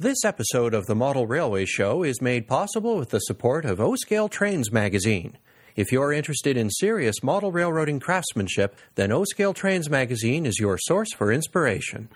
This episode of the Model Railway Show is made possible with the support of O Scale Trains magazine. If you're interested in serious model railroading craftsmanship, then O Scale Trains magazine is your source for inspiration.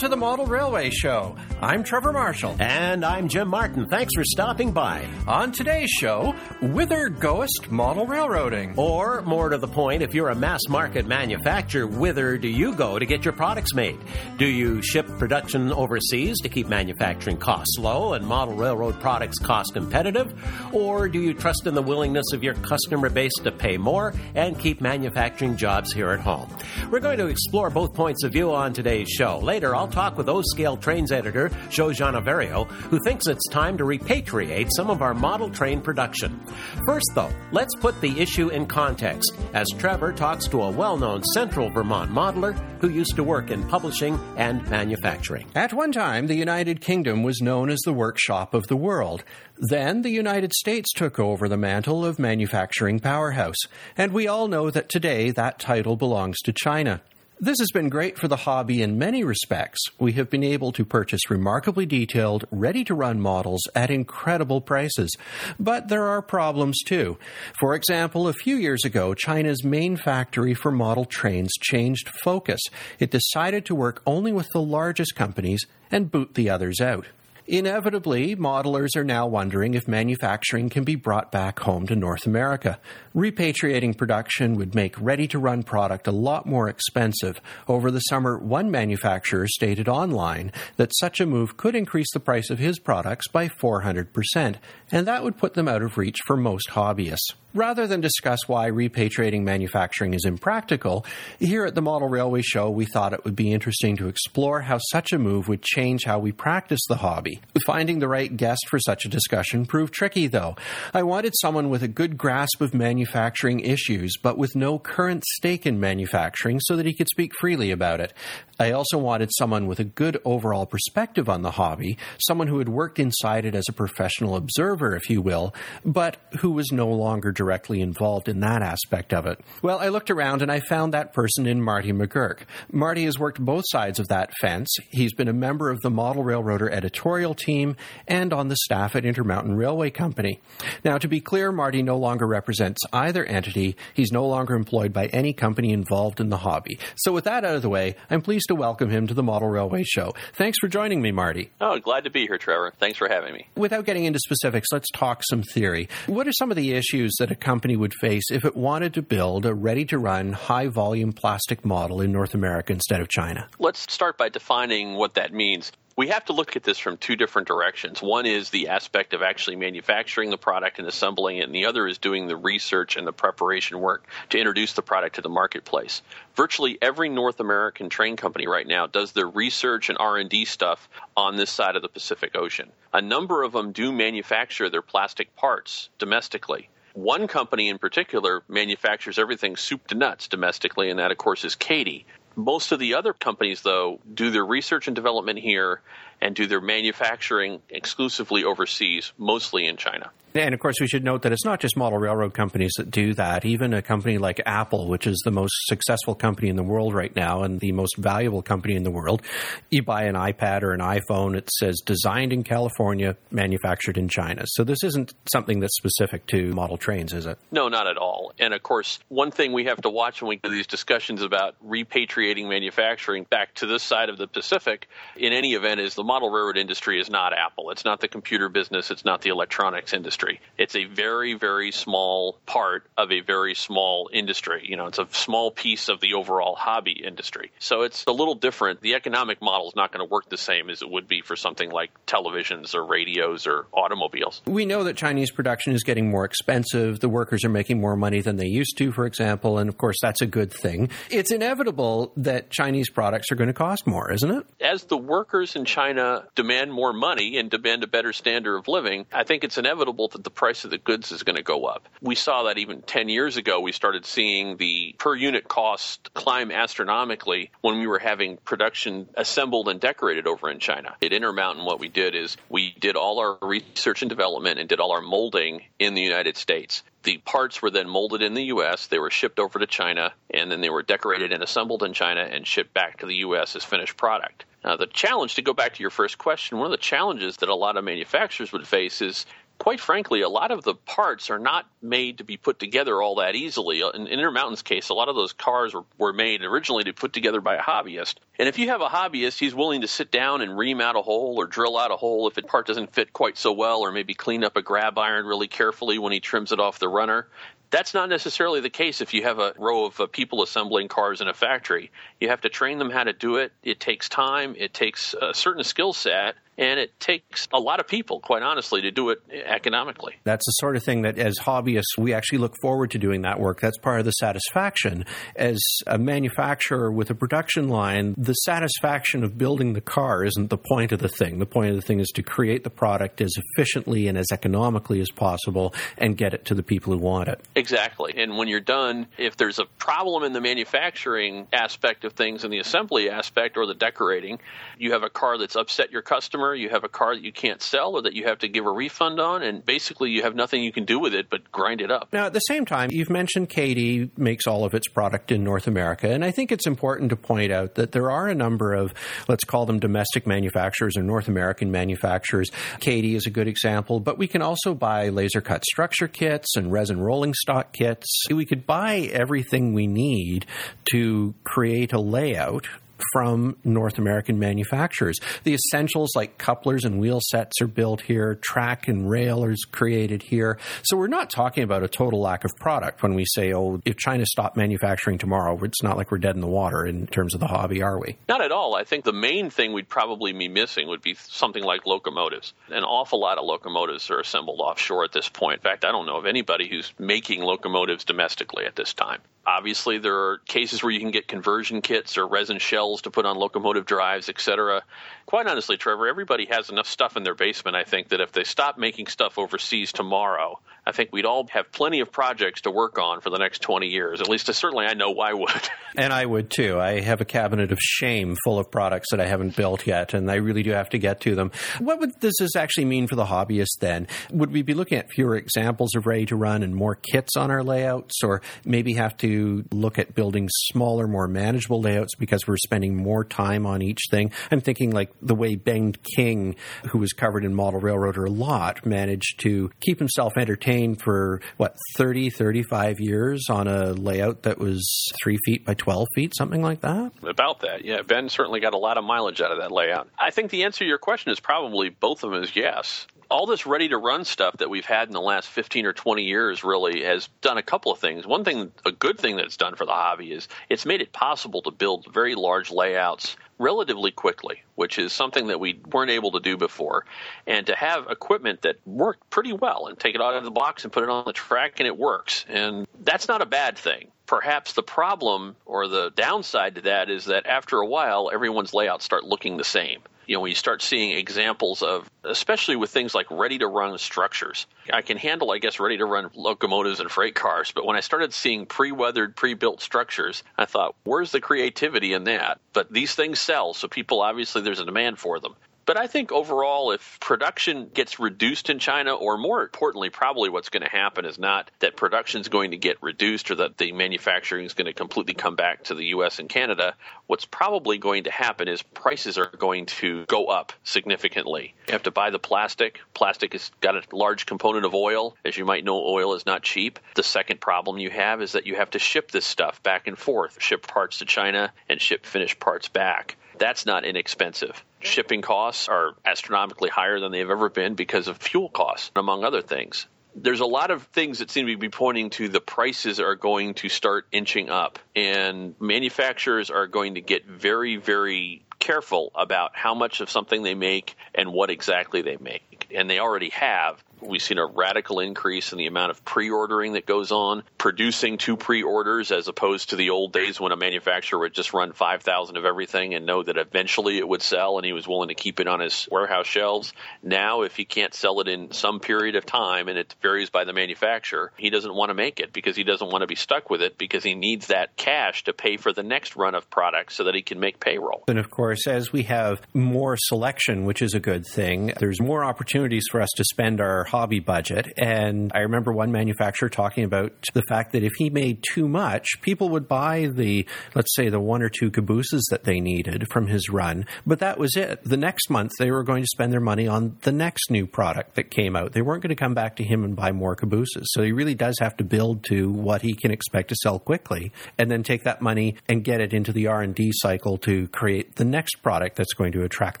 To the Model Railway Show. I'm Trevor Marshall. And I'm Jim Martin. Thanks for stopping by. On today's show, whither goest model railroading? Or, more to the point, if you're a mass market manufacturer, whither do you go to get your products made? Do you ship production overseas to keep manufacturing costs low and model railroad products cost competitive? Or do you trust in the willingness of your customer base to pay more and keep manufacturing jobs here at home? We're going to explore both points of view on today's show. Later, I'll talk with O Scale Trains editor Joe Giannovario, who thinks it's time to repatriate some of our model train production. First, though, let's put the issue in context as Trevor talks to a well known central Vermont modeler who used to work in publishing and manufacturing. At one time, the United Kingdom was known as the workshop of the world. Then the United States took over the mantle of manufacturing powerhouse, and we all know that today that title belongs to China. This has been great for the hobby in many respects. We have been able to purchase remarkably detailed, ready to run models at incredible prices. But there are problems too. For example, a few years ago, China's main factory for model trains changed focus. It decided to work only with the largest companies and boot the others out. Inevitably, modelers are now wondering if manufacturing can be brought back home to North America. Repatriating production would make ready to run product a lot more expensive. Over the summer, one manufacturer stated online that such a move could increase the price of his products by 400%, and that would put them out of reach for most hobbyists. Rather than discuss why repatriating manufacturing is impractical, here at the Model Railway Show we thought it would be interesting to explore how such a move would change how we practice the hobby. Finding the right guest for such a discussion proved tricky, though. I wanted someone with a good grasp of manufacturing issues, but with no current stake in manufacturing so that he could speak freely about it. I also wanted someone with a good overall perspective on the hobby, someone who had worked inside it as a professional observer, if you will, but who was no longer directly involved in that aspect of it. Well, I looked around and I found that person in Marty McGuirk. Marty has worked both sides of that fence. He's been a member of the Model Railroader editorial team and on the staff at Intermountain Railway Company. Now, to be clear, Marty no longer represents either entity. He's no longer employed by any company involved in the hobby. So, with that out of the way, I'm pleased to welcome him to the Model Railway Show. Thanks for joining me, Marty. Oh, glad to be here, Trevor. Thanks for having me. Without getting into specifics, let's talk some theory. What are some of the issues that a company would face if it wanted to build a ready to run, high volume plastic model in North America instead of China? Let's start by defining what that means. We have to look at this from two different directions. One is the aspect of actually manufacturing the product and assembling it, and the other is doing the research and the preparation work to introduce the product to the marketplace. Virtually every North American train company right now does their research and R&D stuff on this side of the Pacific Ocean. A number of them do manufacture their plastic parts domestically. One company in particular manufactures everything soup to nuts domestically, and that, of course, is Kadee. Most of the other companies, though, do their research and development here and do their manufacturing exclusively overseas, mostly in China. And of course, we should note that it's not just model railroad companies that do that. Even a company like Apple, which is the most successful company in the world right now and the most valuable company in the world, you buy an iPad or an iPhone, it says designed in California, manufactured in China. So this isn't something that's specific to model trains, is it? No, not at all. And of course, one thing we have to watch when we do these discussions about repatriating manufacturing back to this side of the Pacific, in any event, is the model railroad industry is not Apple. It's not the computer business. It's not the electronics industry. It's a very, very small part of a very small industry. You know, it's a small piece of the overall hobby industry. So it's a little different. The economic model is not going to work the same as it would be for something like televisions or radios or automobiles. We know that Chinese production is getting more expensive. The workers are making more money than they used to, for example. And of course, that's a good thing. It's inevitable that Chinese products are going to cost more, isn't it? As the workers in China demand more money and demand a better standard of living, I think it's inevitable that the price of the goods is going to go up. We saw that even 10 years ago. We started seeing the per unit cost climb astronomically when we were having production assembled and decorated over in China. At Intermountain, what we did is we did all our research and development and did all our molding in the United States. The parts were then molded in the U.S., they were shipped over to China, and then they were decorated and assembled in China and shipped back to the U.S. as finished product. Now, the challenge, to go back to your first question, one of the challenges that a lot of manufacturers would face is quite frankly, a lot of the parts are not made to be put together all that easily. In Intermountain's case, a lot of those cars were, were made originally to put together by a hobbyist. And if you have a hobbyist, he's willing to sit down and ream out a hole or drill out a hole if a part doesn't fit quite so well, or maybe clean up a grab iron really carefully when he trims it off the runner. That's not necessarily the case if you have a row of uh, people assembling cars in a factory. You have to train them how to do it. It takes time, it takes a certain skill set, and it takes a lot of people, quite honestly, to do it economically. That's the sort of thing that, as hobbyists, we actually look forward to doing that work. That's part of the satisfaction. As a manufacturer with a production line, the satisfaction of building the car isn't the point of the thing. The point of the thing is to create the product as efficiently and as economically as possible and get it to the people who want it. Exactly. And when you're done, if there's a problem in the manufacturing aspect of things, in the assembly aspect or the decorating, you have a car that's upset your customer customer, you have a car that you can't sell or that you have to give a refund on, and basically you have nothing you can do with it but grind it up. Now, at the same time, you've mentioned Kadee makes all of its product in North America, and I think it's important to point out that there are a number of, let's call them domestic manufacturers or North American manufacturers. Kadee is a good example, but we can also buy laser cut structure kits and resin rolling stock kits. We could buy everything we need to create a layout from North American manufacturers. The essentials like couplers and wheel sets are built here, track and rail is created here. So we're not talking about a total lack of product when we say, oh, if China stopped manufacturing tomorrow, it's not like we're dead in the water in terms of the hobby, are we? Not at all. I think the main thing we'd probably be missing would be something like locomotives. An awful lot of locomotives are assembled offshore at this point. In fact, I don't know of anybody who's making locomotives domestically at this time. Obviously, there are cases where you can get conversion kits or resin shells to put on locomotive drives, etc. Quite honestly, Trevor, everybody has enough stuff in their basement, I think, that if they stop making stuff overseas tomorrow, I think we'd all have plenty of projects to work on for the next 20 years. At least, certainly, I know I would. And I would too. I have a cabinet of shame full of products that I haven't built yet, and I really do have to get to them. What would this actually mean for the hobbyist then? Would we be looking at fewer examples of ready to run and more kits on our layouts, or maybe have to look at building smaller, more manageable layouts because we're spending more time on each thing? I'm thinking like the way Ben King, who was covered in Model Railroader a lot, managed to keep himself entertained for what 30 35 years on a layout that was three feet by 12 feet something like that? About that yeah. Ben certainly got a lot of mileage out of that layout. I think the answer to your question is probably both of them is yes. All this ready to run stuff that we've had in the last 15 or 20 years really has done a couple of things. One thing, a good thing that it's done for the hobby is it's made it possible to build very large layouts relatively quickly, which is something that we weren't able to do before. And to have equipment that worked pretty well and take it out of the box and put it on the track and it works. And that's not a bad thing. Perhaps the problem or the downside to that is that after a while, everyone's layouts start looking the same you know, when you start seeing examples of, especially with things like ready to run structures. I can handle, I guess, ready to run locomotives and freight cars, but when I started seeing pre weathered, pre built structures, I thought, where's the creativity in that? But these things sell, so people obviously there's a demand for them. But I think overall, if production gets reduced in China, or more importantly, probably what's going to happen is not that production is going to get reduced or that the manufacturing is going to completely come back to the U.S. and Canada. What's probably going to happen is prices are going to go up significantly. You have to buy the plastic. Plastic has got a large component of oil. As you might know, oil is not cheap. The second problem you have is that you have to ship this stuff back and forth, ship parts to China and ship finished parts back. That's not inexpensive. Shipping costs are astronomically higher than they've ever been because of fuel costs, among other things. There's a lot of things that seem to be pointing to the prices are going to start inching up, and manufacturers are going to get very, very careful about how much of something they make and what exactly they make. And they already have We've seen a radical increase in the amount of pre-ordering that goes on, producing two pre-orders as opposed to the old days when a manufacturer would just run 5,000 of everything and know that eventually it would sell and he was willing to keep it on his warehouse shelves. Now, if he can't sell it in some period of time and it varies by the manufacturer, he doesn't want to make it because he doesn't want to be stuck with it because he needs that cash to pay for the next run of products so that he can make payroll. And of course, as we have more selection, which is a good thing, there's more opportunities for us to spend our hobby budget. And I remember one manufacturer talking about the fact that if he made too much, people would buy the, let's say, the one or two cabooses that they needed from his run, but that was it. The next month, they were going to spend their money on the next new product that came out. They weren't going to come back to him and buy more cabooses. So he really does have to build to what he can expect to sell quickly and then take that money and get it into the R&D cycle to create the next product that's going to attract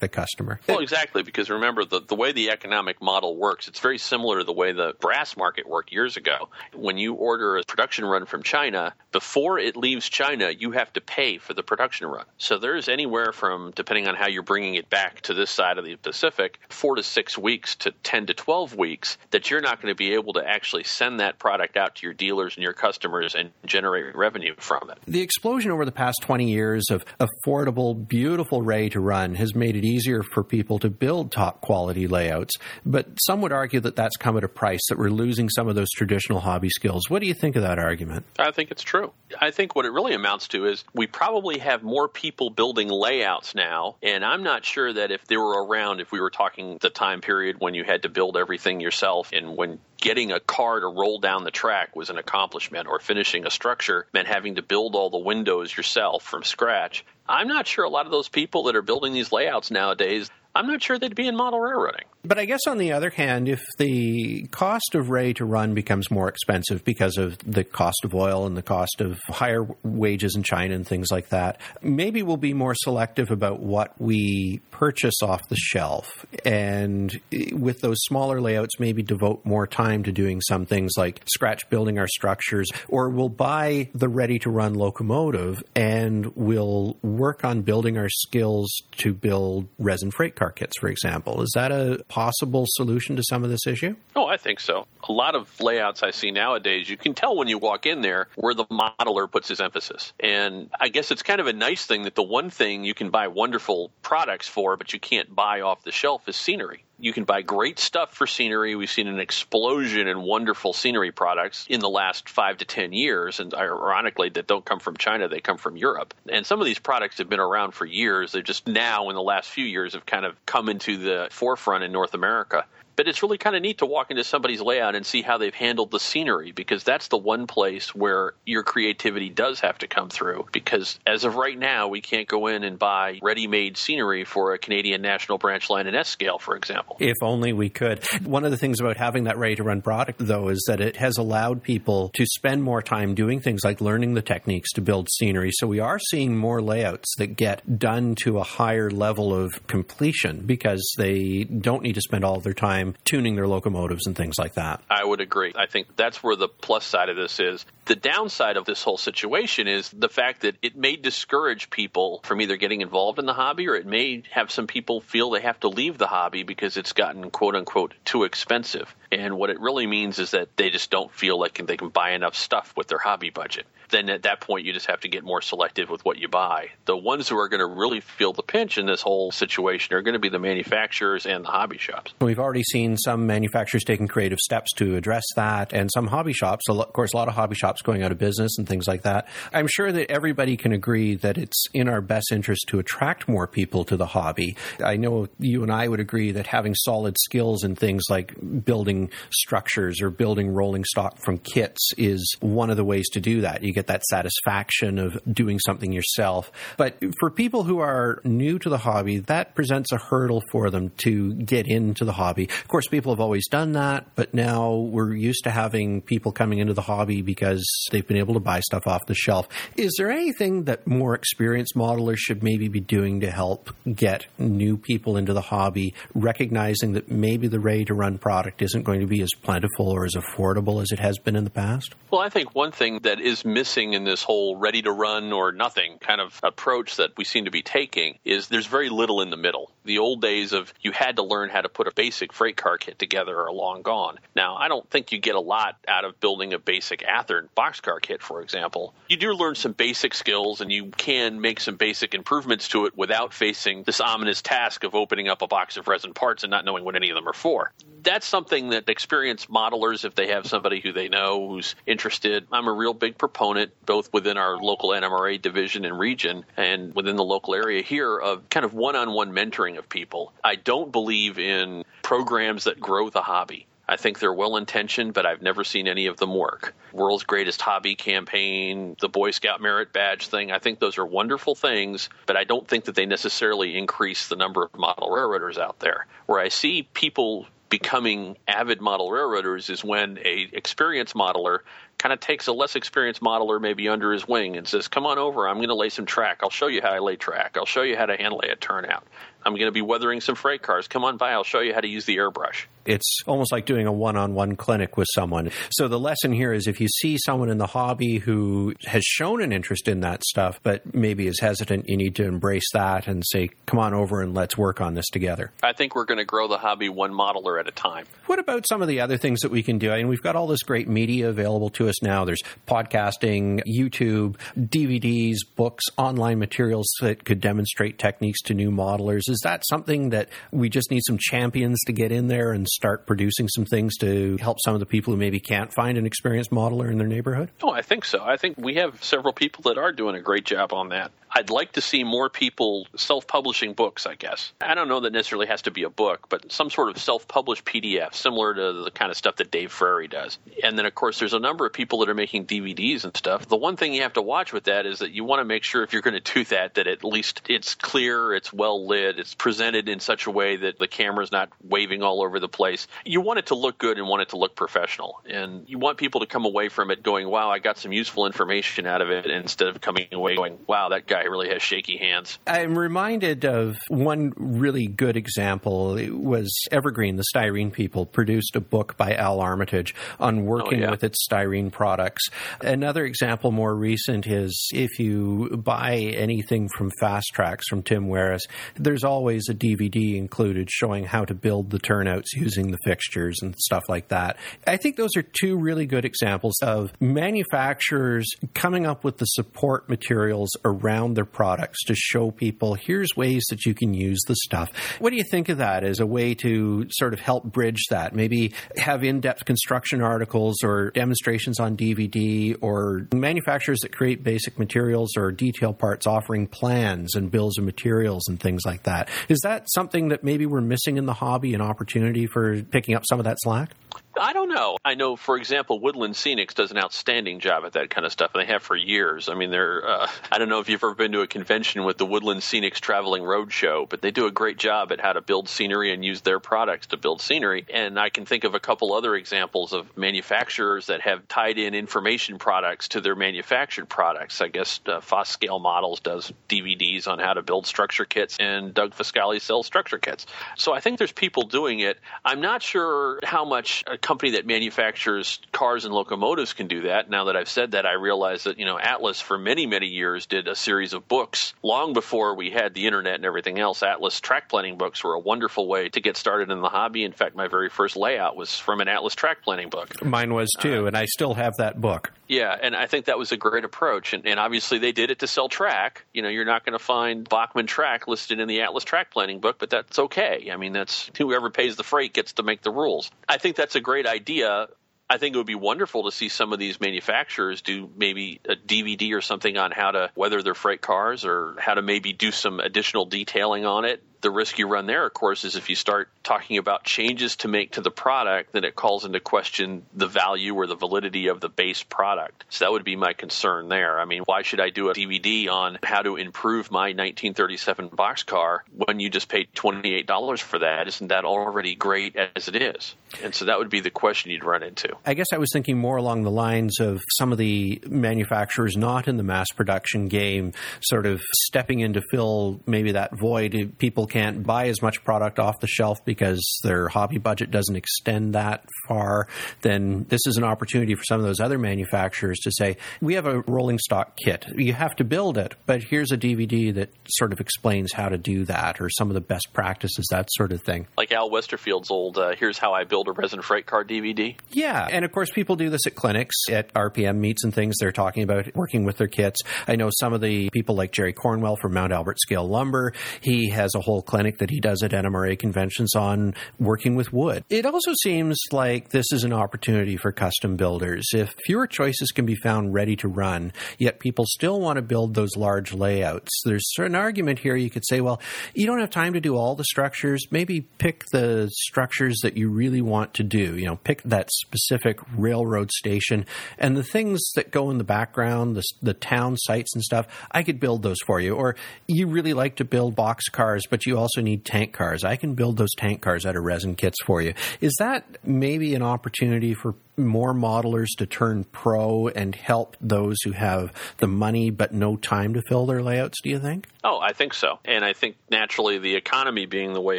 the customer. Well, exactly, because remember the, the way the economic model works, it's very similar to the way the brass market worked years ago. When you order a production run from China, before it leaves China, you have to pay for the production run. So there's anywhere from, depending on how you're bringing it back to this side of the Pacific, four to six weeks to 10 to 12 weeks that you're not going to be able to actually send that product out to your dealers and your customers and generate revenue from it. The explosion over the past 20 years of affordable, beautiful ready to run has made it easier for people to build top quality layouts. But some would argue that that's come at a price, that we're losing some of those traditional hobby skills. What do you think of that argument? I think it's true. I think what it really amounts to is we probably have more people building layouts now. And I'm not sure that if they were around, if we were talking the time period when you had to build everything yourself and when getting a car to roll down the track was an accomplishment or finishing a structure meant having to build all the windows yourself from scratch. I'm not sure a lot of those people that are building these layouts nowadays, I'm not sure they'd be in model railroading. But I guess on the other hand, if the cost of ready to run becomes more expensive because of the cost of oil and the cost of higher wages in China and things like that, maybe we'll be more selective about what we purchase off the shelf. And with those smaller layouts, maybe devote more time to doing some things like scratch building our structures, or we'll buy the ready to run locomotive and we'll work on building our skills to build resin freight car kits, for example. Is that a possible solution to some of this issue? Oh, I think so. A lot of layouts I see nowadays, you can tell when you walk in there where the modeler puts his emphasis. And I guess it's kind of a nice thing that the one thing you can buy wonderful products for, but you can't buy off the shelf is scenery. You can buy great stuff for scenery. We've seen an explosion in wonderful scenery products in the last five to 10 years. And ironically, that don't come from China, they come from Europe. And some of these products have been around for years. They're just now, in the last few years, have kind of come into the forefront in North America. But it's really kind of neat to walk into somebody's layout and see how they've handled the scenery because that's the one place where your creativity does have to come through. Because as of right now, we can't go in and buy ready made scenery for a Canadian National Branch Line and S scale, for example. If only we could. One of the things about having that ready to run product, though, is that it has allowed people to spend more time doing things like learning the techniques to build scenery. So we are seeing more layouts that get done to a higher level of completion because they don't need to spend all their time time tuning their locomotives and things like that. I would agree. I think that's where the plus side of this is. The downside of this whole situation is the fact that it may discourage people from either getting involved in the hobby or it may have some people feel they have to leave the hobby because it's gotten quote unquote too expensive. And what it really means is that they just don't feel like they can buy enough stuff with their hobby budget. Then at that point, you just have to get more selective with what you buy. The ones who are going to really feel the pinch in this whole situation are going to be the manufacturers and the hobby shops. We've already seen some manufacturers taking creative steps to address that, and some hobby shops, of course, a lot of hobby shops going out of business and things like that. I'm sure that everybody can agree that it's in our best interest to attract more people to the hobby. I know you and I would agree that having solid skills in things like building structures or building rolling stock from kits is one of the ways to do that. You get that satisfaction of doing something yourself. But for people who are new to the hobby, that presents a hurdle for them to get into the hobby. Of course, people have always done that, but now we're used to having people coming into the hobby because they've been able to buy stuff off the shelf. Is there anything that more experienced modelers should maybe be doing to help get new people into the hobby, recognizing that maybe the ready to run product isn't going to be as plentiful or as affordable as it has been in the past? Well, I think one thing that is missing in this whole ready to run or nothing kind of approach that we seem to be taking is there's very little in the middle The old days of you had to learn how to put a basic freight car kit together are long gone. Now, I don't think you get a lot out of building a basic Athearn boxcar kit, for example. You do learn some basic skills and you can make some basic improvements to it without facing this ominous task of opening up a box of resin parts and not knowing what any of them are for. That's something that experienced modelers, if they have somebody who they know who's interested, I'm a real big proponent, both within our local NMRA division and region and within the local area here, of kind of one on one mentoring of people. I don't believe in programs that grow the hobby. I think they're well intentioned, but I've never seen any of them work. World's Greatest Hobby campaign, the Boy Scout Merit Badge thing, I think those are wonderful things, but I don't think that they necessarily increase the number of model railroaders out there. Where I see people becoming avid model railroaders is when a experienced modeler kind of takes a less experienced modeler maybe under his wing and says, "Come on over. I'm going to lay some track. I'll show you how I lay track. I'll show you how to hand lay a turnout. I'm going to be weathering some freight cars. Come on by. I'll show you how to use the airbrush." It's almost like doing a one on one clinic with someone. So the lesson here is if you see someone in the hobby who has shown an interest in that stuff, but maybe is hesitant, you need to embrace that and say, come on over and let's work on this together. I think we're going to grow the hobby one modeler at a time. What about some of the other things that we can do? I mean, we've got all this great media available to us now. There's podcasting, YouTube, DVDs, books, online materials that could demonstrate techniques to new modelers. Is that something that we just need some champions to get in there and start producing some things to help some of the people who maybe can't find an experienced modeler in their neighborhood? Oh, I think so. I think we have several people that are doing a great job on that. I'd like to see more people self publishing books, I guess. I don't know that necessarily has to be a book, but some sort of self published PDF, similar to the kind of stuff that Dave Frary does. And then, of course, there's a number of people that are making DVDs and stuff. The one thing you have to watch with that is that you want to make sure if you're going to do that, that at least it's clear, it's well lit, it's presented in such a way that the camera's not waving all over the place. You want it to look good and want it to look professional. And you want people to come away from it going, wow, I got some useful information out of it, instead of coming away going, wow, that guy really has shaky hands. I'm reminded of one really good example. It was Evergreen, the styrene people, produced a book by Al Armitage on oh, working oh, yeah. with its styrene products. Another example more recent is if you buy anything from Fast Tracks from Tim Warris, there's always a DVD included showing how to build the turnouts using the fixtures and stuff like that. I think those are two really good examples of manufacturers coming up with the support materials around their products to show people here's ways that you can use the stuff. What do you think of that as a way to sort of help bridge that? Maybe have in depth construction articles or demonstrations on DVD or manufacturers that create basic materials or detail parts offering plans and bills of materials and things like that. Is that something that maybe we're missing in the hobby, an opportunity for picking up some of that slack? I don't know. I know, for example, Woodland Scenics does an outstanding job at that kind of stuff, and they have for years. I mean, they're, uh, I don't know if you've ever been to a convention with the Woodland Scenics Traveling Roadshow, but they do a great job at how to build scenery and use their products to build scenery. And I can think of a couple other examples of manufacturers that have tied in information products to their manufactured products. I guess uh, Foscale Models does DVDs on how to build structure kits, and Doug Fiscali sells structure kits. So I think there's people doing it. I'm not sure how much company that manufactures cars and locomotives can do that. Now that I've said that, I realize that, you know, Atlas for many, many years did a series of books long before we had the internet and everything else. Atlas track planning books were a wonderful way to get started in the hobby. In fact, my very first layout was from an Atlas track planning book. Mine was too, uh, and I still have that book. Yeah, and I think that was a great approach. And, and obviously, they did it to sell track. You know, you're not going to find Bachmann track listed in the Atlas track planning book, but that's okay. I mean, that's whoever pays the freight gets to make the rules. I think that's a great idea. I think it would be wonderful to see some of these manufacturers do maybe a DVD or something on how to weather their freight cars or how to maybe do some additional detailing on it the risk you run there, of course, is if you start talking about changes to make to the product, then it calls into question the value or the validity of the base product. So that would be my concern there. I mean, why should I do a DVD on how to improve my 1937 boxcar when you just paid $28 for that? Isn't that already great as it is? And so that would be the question you'd run into. I guess I was thinking more along the lines of some of the manufacturers not in the mass production game sort of stepping in to fill maybe that void. People can't buy as much product off the shelf because their hobby budget doesn't extend that far, then this is an opportunity for some of those other manufacturers to say, we have a rolling stock kit. You have to build it, but here's a DVD that sort of explains how to do that or some of the best practices, that sort of thing. Like Al Westerfield's old uh, Here's How I Build a Resin Freight Car DVD? Yeah. And of course, people do this at clinics, at RPM meets and things. They're talking about working with their kits. I know some of the people like Jerry Cornwell from Mount Albert Scale Lumber. He has a whole clinic that he does at NMRA conventions on working with wood. It also seems like this is an opportunity for custom builders. If fewer choices can be found ready to run, yet people still want to build those large layouts, there's an argument here you could say, well, you don't have time to do all the structures. Maybe pick the structures that you really want to do. You know, pick that specific railroad station and the things that go in the background, the, the town sites and stuff. I could build those for you. Or you really like to build box cars, but you also need tank cars. I can build those tank cars out of resin kits for you. Is that maybe an opportunity for more modelers to turn pro and help those who have the money but no time to fill their layouts, do you think? Oh, I think so. And I think naturally the economy being the way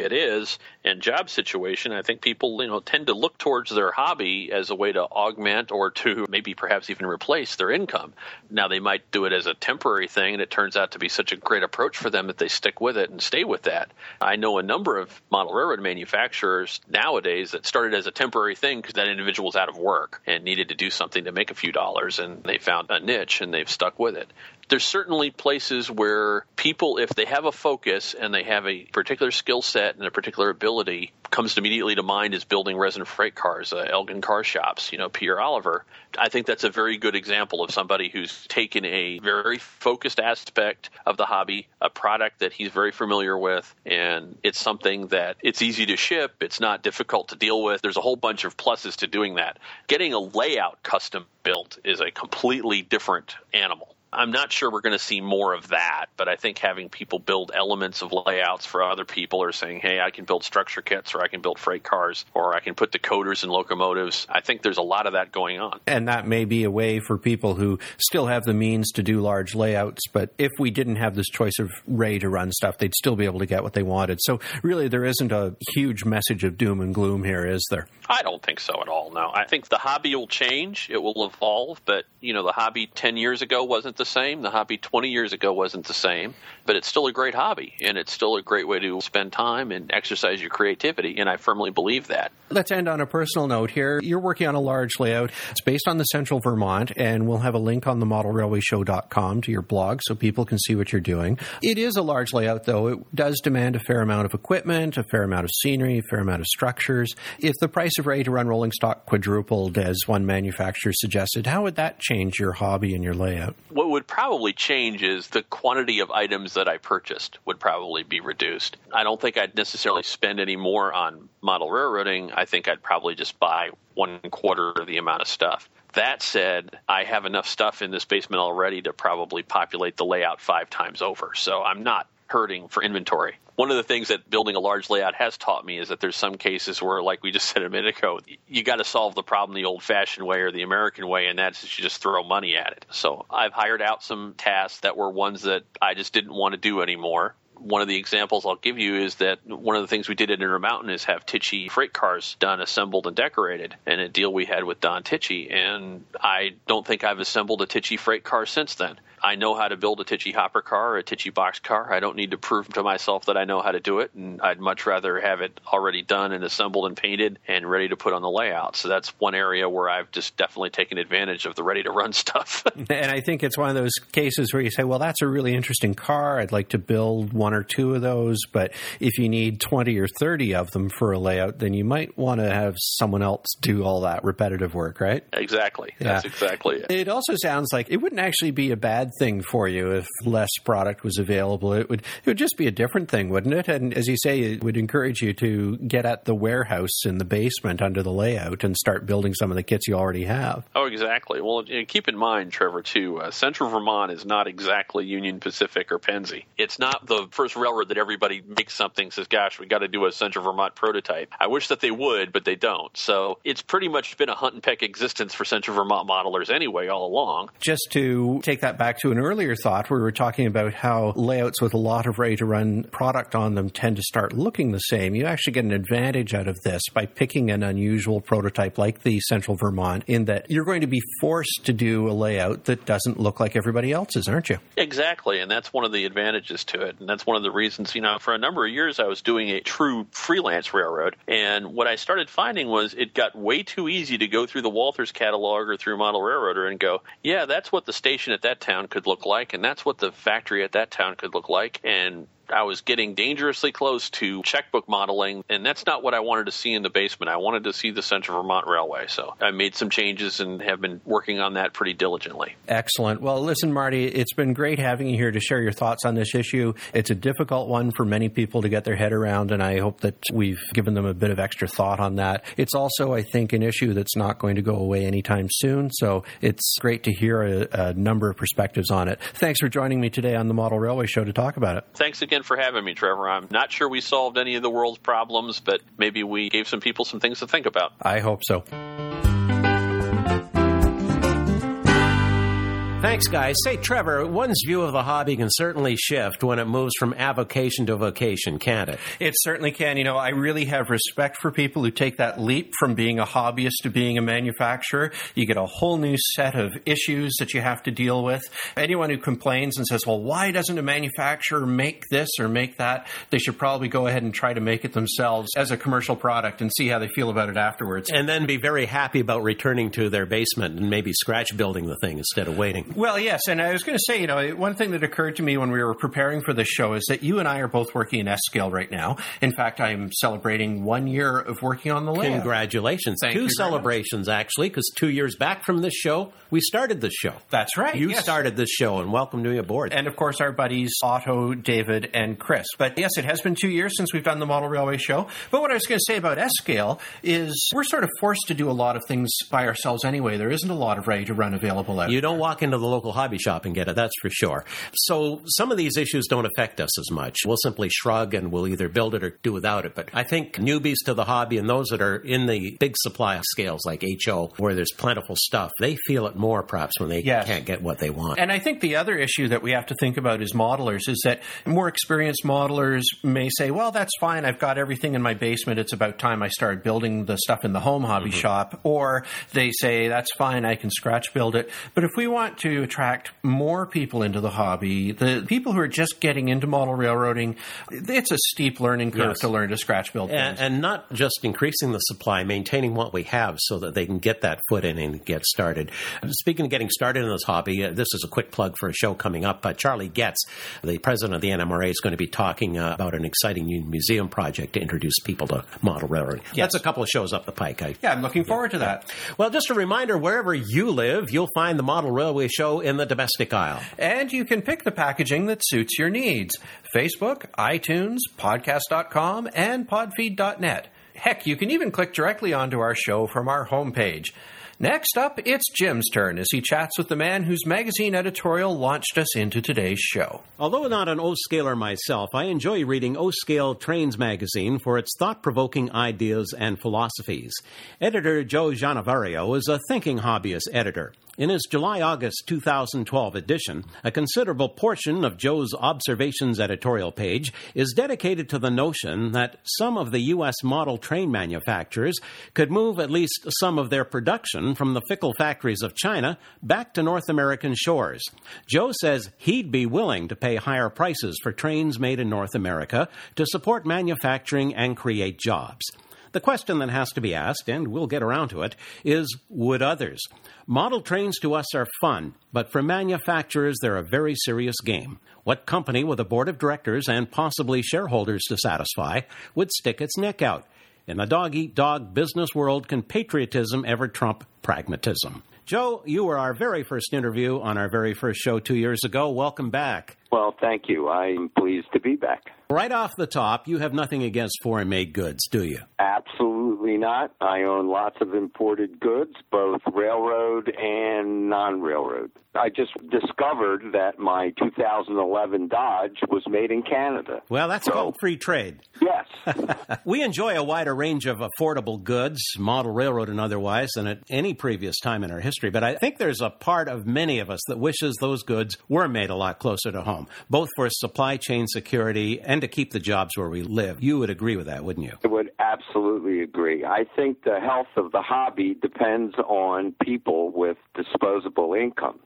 it is and job situation, I think people, you know, tend to look towards their hobby as a way to augment or to maybe perhaps even replace their income. Now they might do it as a temporary thing and it turns out to be such a great approach for them that they stick with it and stay with that. I know a number of model railroad manufacturers nowadays that started as a temporary thing because that individual was out of work and needed to do something to make a few dollars and they found a niche and they've stuck with it there's certainly places where people, if they have a focus and they have a particular skill set and a particular ability, comes immediately to mind is building resin freight cars, uh, Elgin Car Shops, you know, Pierre Oliver. I think that's a very good example of somebody who's taken a very focused aspect of the hobby, a product that he's very familiar with, and it's something that it's easy to ship, it's not difficult to deal with. There's a whole bunch of pluses to doing that. Getting a layout custom built is a completely different animal. I'm not sure we're going to see more of that, but I think having people build elements of layouts for other people or saying, hey, I can build structure kits or I can build freight cars or I can put decoders in locomotives, I think there's a lot of that going on. And that may be a way for people who still have the means to do large layouts, but if we didn't have this choice of Ray to run stuff, they'd still be able to get what they wanted. So really, there isn't a huge message of doom and gloom here, is there? I don't think so at all. No, I think the hobby will change, it will evolve, but you know, the hobby 10 years ago wasn't the same. The hobby 20 years ago wasn't the same, but it's still a great hobby and it's still a great way to spend time and exercise your creativity. And I firmly believe that. Let's end on a personal note here. You're working on a large layout. It's based on the central Vermont, and we'll have a link on the modelrailwayshow.com to your blog so people can see what you're doing. It is a large layout, though. It does demand a fair amount of equipment, a fair amount of scenery, a fair amount of structures. If the price of ready to run rolling stock quadrupled, as one manufacturer suggested, how would that change your hobby and your layout? What would probably change is the quantity of items that I purchased would probably be reduced. I don't think I'd necessarily spend any more on model railroading. I think I'd probably just buy one quarter of the amount of stuff. That said, I have enough stuff in this basement already to probably populate the layout five times over. So I'm not hurting for inventory. One of the things that building a large layout has taught me is that there's some cases where, like we just said a minute ago, you got to solve the problem the old fashioned way or the American way, and that's you just throw money at it. So I've hired out some tasks that were ones that I just didn't want to do anymore one of the examples I'll give you is that one of the things we did at Intermountain is have Tichy freight cars done, assembled, and decorated, and a deal we had with Don Tichy. And I don't think I've assembled a Tichy freight car since then. I know how to build a Tichy hopper car or a Tichy box car. I don't need to prove to myself that I know how to do it, and I'd much rather have it already done and assembled and painted and ready to put on the layout. So that's one area where I've just definitely taken advantage of the ready to run stuff. and I think it's one of those cases where you say, well, that's a really interesting car. I'd like to build one or two of those, but if you need 20 or 30 of them for a layout, then you might want to have someone else do all that repetitive work, right? Exactly. Yeah. That's exactly it. It also sounds like it wouldn't actually be a bad thing for you if less product was available. It would it would just be a different thing, wouldn't it? And as you say, it would encourage you to get at the warehouse in the basement under the layout and start building some of the kits you already have. Oh, exactly. Well, you know, keep in mind, Trevor, too, uh, Central Vermont is not exactly Union Pacific or Pennsy. It's not the first railroad that everybody makes something, says, gosh, we got to do a Central Vermont prototype. I wish that they would, but they don't. So it's pretty much been a hunt and peck existence for Central Vermont modelers anyway, all along. Just to take that back to an earlier thought, we were talking about how layouts with a lot of ready to run product on them tend to start looking the same. You actually get an advantage out of this by picking an unusual prototype like the Central Vermont, in that you're going to be forced to do a layout that doesn't look like everybody else's, aren't you? Exactly. And that's one of the advantages to it. And that's one of the reasons, you know, for a number of years I was doing a true freelance railroad. And what I started finding was it got way too easy to go through the Walthers catalog or through Model Railroader and go, yeah, that's what the station at that town could look like. And that's what the factory at that town could look like. And I was getting dangerously close to checkbook modeling, and that's not what I wanted to see in the basement. I wanted to see the Central Vermont Railway. So I made some changes and have been working on that pretty diligently. Excellent. Well, listen, Marty, it's been great having you here to share your thoughts on this issue. It's a difficult one for many people to get their head around, and I hope that we've given them a bit of extra thought on that. It's also, I think, an issue that's not going to go away anytime soon. So it's great to hear a, a number of perspectives on it. Thanks for joining me today on the Model Railway Show to talk about it. Thanks again for having me, Trevor. I'm not sure we solved any of the world's problems, but maybe we gave some people some things to think about. I hope so. Thanks, guys. Say, Trevor, one's view of the hobby can certainly shift when it moves from avocation to vocation, can't it? It certainly can. You know, I really have respect for people who take that leap from being a hobbyist to being a manufacturer. You get a whole new set of issues that you have to deal with. Anyone who complains and says, well, why doesn't a manufacturer make this or make that? They should probably go ahead and try to make it themselves as a commercial product and see how they feel about it afterwards. And then be very happy about returning to their basement and maybe scratch building the thing instead of waiting. Well, yes, and I was going to say, you know, one thing that occurred to me when we were preparing for this show is that you and I are both working in S scale right now. In fact, I'm celebrating one year of working on the layout. Congratulations! Thank two celebrations actually, because two years back from this show, we started this show. That's right. You yes. started this show, and welcome to me aboard. And of course, our buddies Otto, David, and Chris. But yes, it has been two years since we've done the Model Railway show. But what I was going to say about S scale is we're sort of forced to do a lot of things by ourselves anyway. There isn't a lot of ready to run available out. You don't walk into the local hobby shop and get it, that's for sure. So some of these issues don't affect us as much. We'll simply shrug and we'll either build it or do without it. But I think newbies to the hobby and those that are in the big supply scales like HO, where there's plentiful stuff, they feel it more perhaps when they Yes. can't get what they want. And I think the other issue that we have to think about as modelers is that more experienced modelers may say, well, that's fine. I've got everything in my basement. It's about time I started building the stuff in the home hobby mm-hmm. shop. Or they say, that's fine. I can scratch build it. But if we want to attract more people into the hobby, the people who are just getting into model railroading, it's a steep learning curve Yes. to learn to scratch build and, things. and not just increasing the supply, maintaining what we have so that they can get that foot in and get started. Speaking of getting started in this hobby, uh, this is a quick plug for a show coming up. Uh, Charlie Getz, the president of the NMRA, is going to be talking uh, about an exciting new museum project to introduce people to model railroading. That's a couple of shows up the pike. I, yeah, I'm looking forward to that. well, just a reminder wherever you live, you'll find the Model Railway Show in the domestic aisle. And you can pick the packaging that suits your needs. Facebook, iTunes, podcast.com, and podfeed.net. Heck, you can even click directly onto our show from our homepage. Next up, it's Jim's turn as he chats with the man whose magazine editorial launched us into today's show. Although not an O-scaler myself, I enjoy reading O-Scale Trains magazine for its thought-provoking ideas and philosophies. Editor Joe Giannovario is a thinking hobbyist editor. In his July August 2012 edition, a considerable portion of Joe's Observations editorial page is dedicated to the notion that some of the U.S. model train manufacturers could move at least some of their production from the fickle factories of China back to North American shores. Joe says he'd be willing to pay higher prices for trains made in North America to support manufacturing and create jobs. The question that has to be asked, and we'll get around to it, is would others? Model trains to us are fun, but for manufacturers, they're a very serious game. What company with a board of directors and possibly shareholders to satisfy would stick its neck out? In the dog eat dog business world, can patriotism ever trump pragmatism? Joe, you were our very first interview on our very first show two years ago. Welcome back. Well, thank you. I'm pleased to be back. Right off the top, you have nothing against foreign made goods, do you? Absolutely not. I own lots of imported goods, both railroad and non railroad. I just discovered that my 2011 Dodge was made in Canada. Well, that's so, called free trade. Yes. we enjoy a wider range of affordable goods, model railroad and otherwise, than at any previous time in our history. But I think there's a part of many of us that wishes those goods were made a lot closer to home, both for supply chain security and to keep the jobs where we live. You would agree with that, wouldn't you? I would absolutely agree. I think the health of the hobby depends on people with disposable income.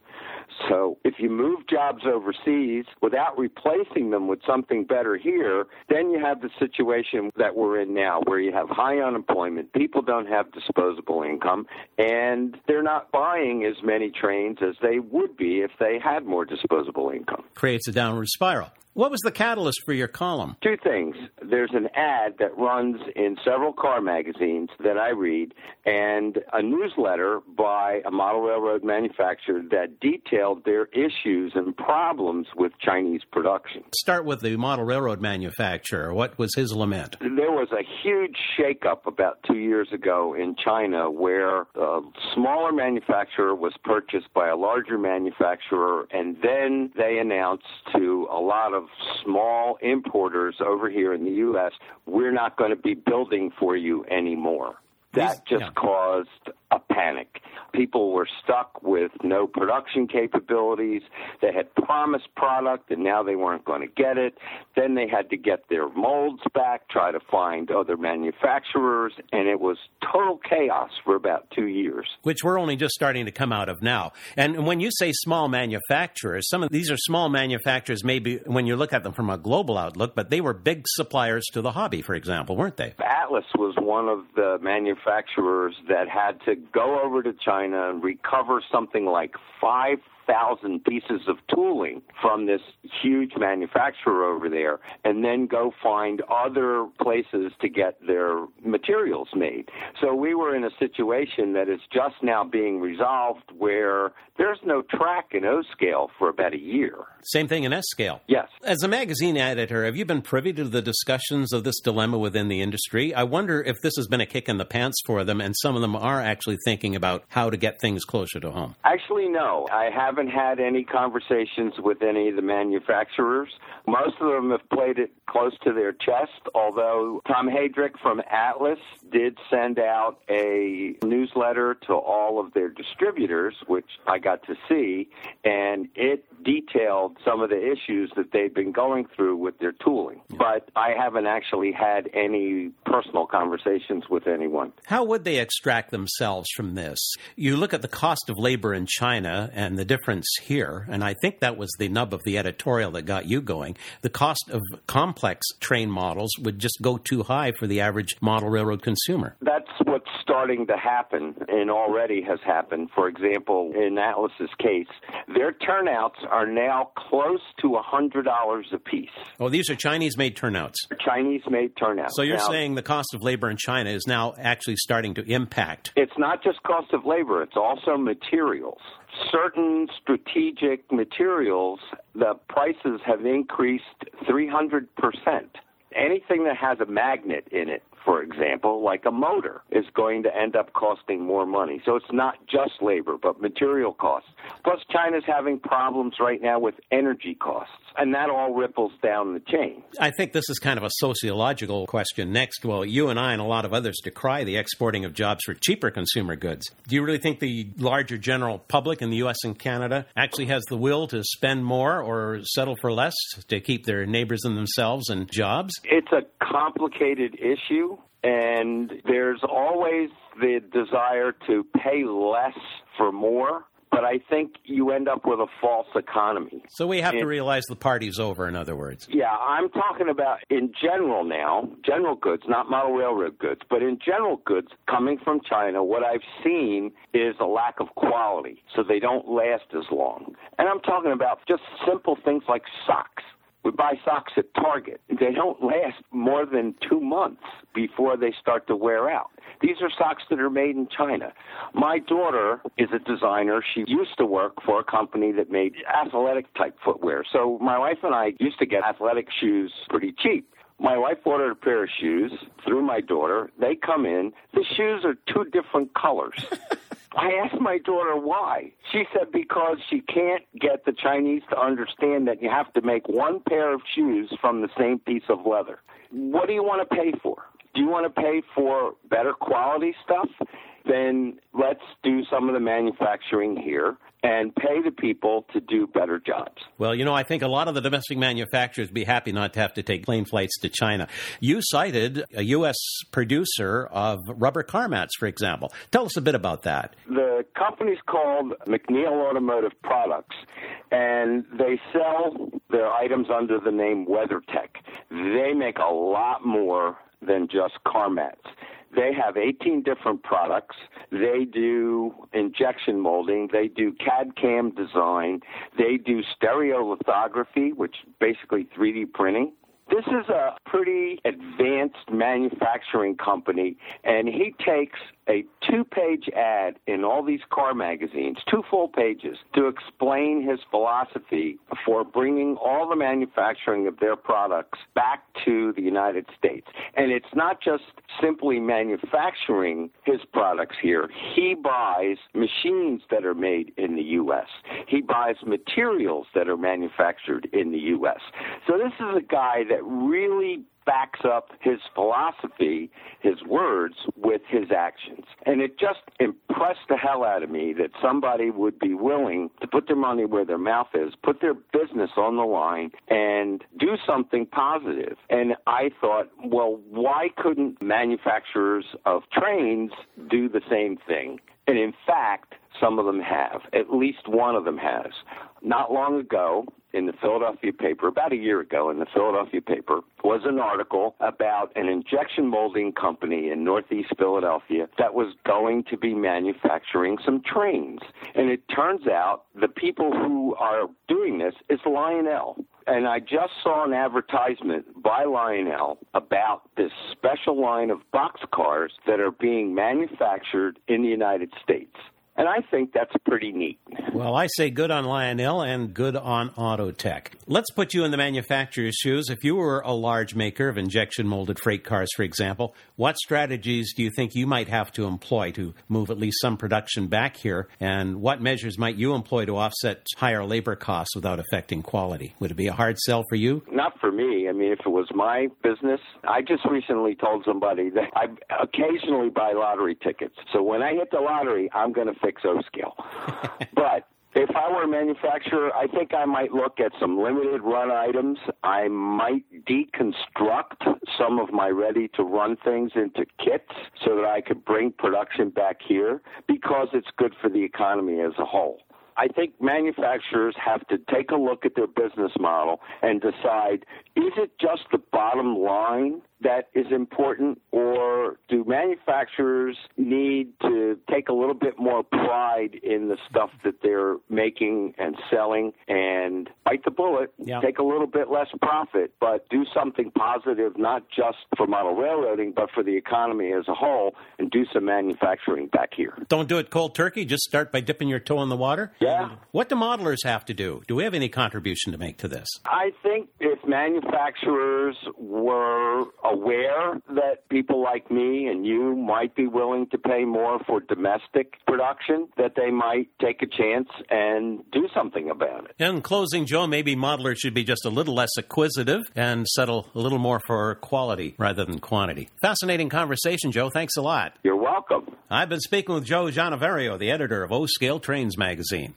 So if you move jobs overseas without replacing them with something better here, then you have the situation that we're in now where you have high unemployment, people don't have disposable income, and they're not buying as many trains as they would be if they had more disposable income. Creates a downward spiral. What was the catalyst for your column? Two things. There's an ad that runs in several car magazines that I read, and a newsletter by a model railroad manufacturer that detailed their issues and problems with Chinese production. Start with the model railroad manufacturer. What was his lament? There was a huge shakeup about two years ago in China where a smaller manufacturer was purchased by a larger manufacturer, and then they announced to a lot of small importers over here in the U.S., we're not going to be building for you anymore. That just yeah. caused a panic. People were stuck with no production capabilities. They had promised product and now they weren't going to get it. Then they had to get their molds back, try to find other manufacturers, and it was total chaos for about two years. Which we're only just starting to come out of now. And when you say small manufacturers, some of these are small manufacturers, maybe when you look at them from a global outlook, but they were big suppliers to the hobby, for example, weren't they? Atlas was one of the manufacturers that had to go over to China and recover something like five thousand pieces of tooling from this huge manufacturer over there and then go find other places to get their materials made. So we were in a situation that is just now being resolved where there's no track in O scale for about a year. Same thing in S scale. Yes. As a magazine editor, have you been privy to the discussions of this dilemma within the industry? I wonder if this has been a kick in the pants for them and some of them are actually thinking about how to get things closer to home. Actually, no. I haven't had any conversations with any of the manufacturers. Most of them have played it close to their chest, although Tom Haedrich from Atlas did send out a newsletter to all of their distributors, which I got to see, and it detailed some of the issues that they've been going through with their tooling. But I haven't actually had any personal conversations with anyone. How would they extract themselves from this? You look at the cost of labor in China and the difference here, and I think that was the nub of the editorial that got you going. The cost of complex train models would just go too high for the average model railroad consumer. That's what's starting to happen and already has happened. For example, in Atlas's case, their turnouts are now close to a hundred dollars a piece. Oh, these are Chinese-made turnouts. Chinese-made turnouts. So you're now, saying the cost of labor in China is now actually starting to impact? It's not just cost of labor; it's also materials. Certain strategic materials, the prices have increased 300 percent. Anything that has a magnet in it for example, like a motor, is going to end up costing more money. So it's not just labor, but material costs. Plus, China's having problems right now with energy costs, and that all ripples down the chain. I think this is kind of a sociological question next. Well, you and I and a lot of others decry the exporting of jobs for cheaper consumer goods. Do you really think the larger general public in the U.S. and Canada actually has the will to spend more or settle for less to keep their neighbors and themselves and jobs? It's a complicated issue and there's always the desire to pay less for more. But I think you end up with a false economy. So we have and, to realize the party's over, in other words. Yeah, I'm talking about in general now, general goods, not model railroad goods, but in general goods coming from China, what I've seen is a lack of quality. So they don't last as long. And I'm talking about just simple things like socks We buy socks at Target. They don't last more than two months before they start to wear out. These are socks that are made in China. My daughter is a designer. She used to work for a company that made athletic type footwear. So my wife and I used to get athletic shoes pretty cheap. My wife ordered a pair of shoes through my daughter. They come in. The shoes are two different colors. I asked my daughter why. She said because she can't get the Chinese to understand that you have to make one pair of shoes from the same piece of leather. What do you want to pay for? Do you want to pay for better quality stuff? Then let's do some of the manufacturing here and pay the people to do better jobs. Well, you know, I think a lot of the domestic manufacturers be happy not to have to take plane flights to China. You cited a U.S. producer of rubber car mats, for example. Tell us a bit about that. The company's called MacNeil Automotive Products, and they sell their items under the name WeatherTech. They make a lot more than just car mats. They have 18 different products. They do injection molding. They do CAD CAM design. They do stereolithography, which is basically 3D printing. This is a pretty advanced manufacturing company, and he takes a two page ad in all these car magazines, two full pages, to explain his philosophy for bringing all the manufacturing of their products back to the United States. And it's not just simply manufacturing his products here, he buys machines that are made in the U.S., he buys materials that are manufactured in the U.S. So this is a guy that really backs up his philosophy, his words, with his actions. And it just impressed the hell out of me that somebody would be willing to put their money where their mouth is, put their business on the line, and do something positive. And I thought, well, why couldn't manufacturers of trains do the same thing? And in fact, some of them have. At least one of them has. Not long ago, in the Philadelphia paper, about a year ago in the Philadelphia paper, was an article about an injection molding company in Northeast Philadelphia that was going to be manufacturing some trains. And it turns out the people who are doing this is Lionel. And I just saw an advertisement by Lionel about this special line of boxcars that are being manufactured in the United States. And I think that's pretty neat. Well, I say good on Lionel and good on Autotech. Let's put you in the manufacturer's shoes. If you were a large maker of injection molded freight cars, for example, what strategies do you think you might have to employ to move at least some production back here? And what measures might you employ to offset higher labor costs without affecting quality? Would it be a hard sell for you? Not for me. I mean, if it was my business, I just recently told somebody that I occasionally buy lottery tickets. So when I hit the lottery, I'm going to fix scale. but if I were a manufacturer, I think I might look at some limited run items. I might deconstruct some of my ready to run things into kits so that I could bring production back here because it's good for the economy as a whole. I think manufacturers have to take a look at their business model and decide is it just the bottom line that is important, or do manufacturers need to take a little bit more pride in the stuff that they're making and selling and bite the bullet, yeah. take a little bit less profit, but do something positive, not just for model railroading, but for the economy as a whole, and do some manufacturing back here? Don't do it cold turkey, just start by dipping your toe in the water? Yeah. Um, what do modelers have to do? Do we have any contribution to make to this? I think if manufacturers were aware that people like me and you might be willing to pay more for domestic production, that they might take a chance and do something about it. In closing, Joe, maybe modelers should be just a little less acquisitive and settle a little more for quality rather than quantity. Fascinating conversation, Joe. Thanks a lot. You're welcome. I've been speaking with Joe Giannovario, the editor of O Scale Trains magazine.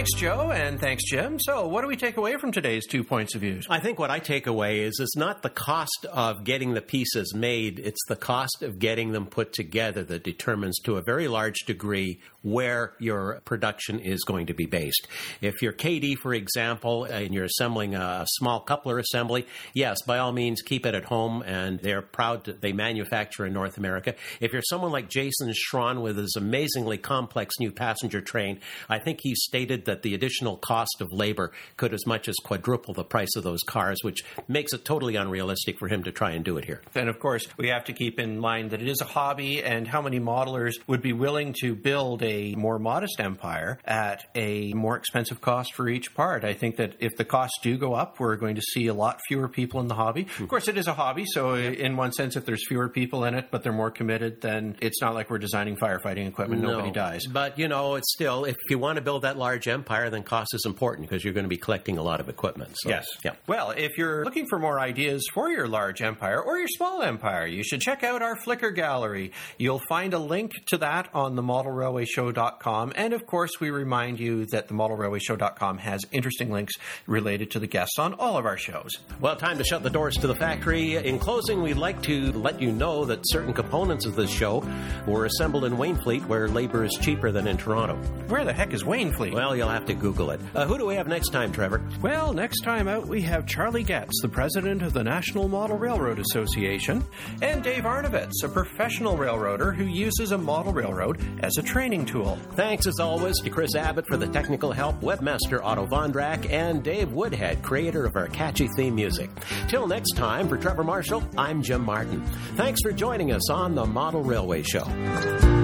Thanks, Joe, and thanks, Jim. So, what do we take away from today's two points of view? I think what I take away is it's not the cost of getting the pieces made, it's the cost of getting them put together that determines to a very large degree where your production is going to be based. If you're Kadee, for example, and you're assembling a small coupler assembly, yes, by all means, keep it at home, and they're proud that they manufacture in North America. If you're someone like Jason Shron with his amazingly complex new passenger train, I think he stated that the additional cost of labor could as much as quadruple the price of those cars, which makes it totally unrealistic for him to try and do it here. And of course, we have to keep in mind that it is a hobby, and how many modelers would be willing to build a more modest empire at a more expensive cost for each part? I think that if the costs do go up, we're going to see a lot fewer people in the hobby. Of course, it is a hobby, so in one sense, if there's fewer people in it, but they're more committed, then it's not like we're designing firefighting equipment. No, Nobody dies. But, you know, it's still, if you want to build that large empire, then cost is important because you're going to be collecting a lot of equipment. So, yes. Yeah. Well, if you're looking for more ideas for your large empire or your small empire, you should check out our Flickr gallery. You'll find a link to that on the modelrailwayshow.com. And of course, we remind you that the modelrailwayshow.com has interesting links related to the guests on all of our shows. Well, time to shut the doors to the factory. In closing, we'd like to let you know that certain components of this show were assembled in Wainfleet, where labor is cheaper than in Toronto. Where the heck is Wainfleet? Well, you'll have to Google it. Uh, who do we have next time, Trevor? Well, next time out, we have Charlie Getz, the president of the National Model Railroad Association, and Dave Arnovitz, a professional railroader who uses a model railroad as a training tool. Thanks, as always, to Chris Abbott for the technical help, webmaster Otto Vondrak, and Dave Woodhead, creator of our catchy theme music. Till next time, for Trevor Marshall, I'm Jim Martin. Thanks for joining us on the Model Railway Show.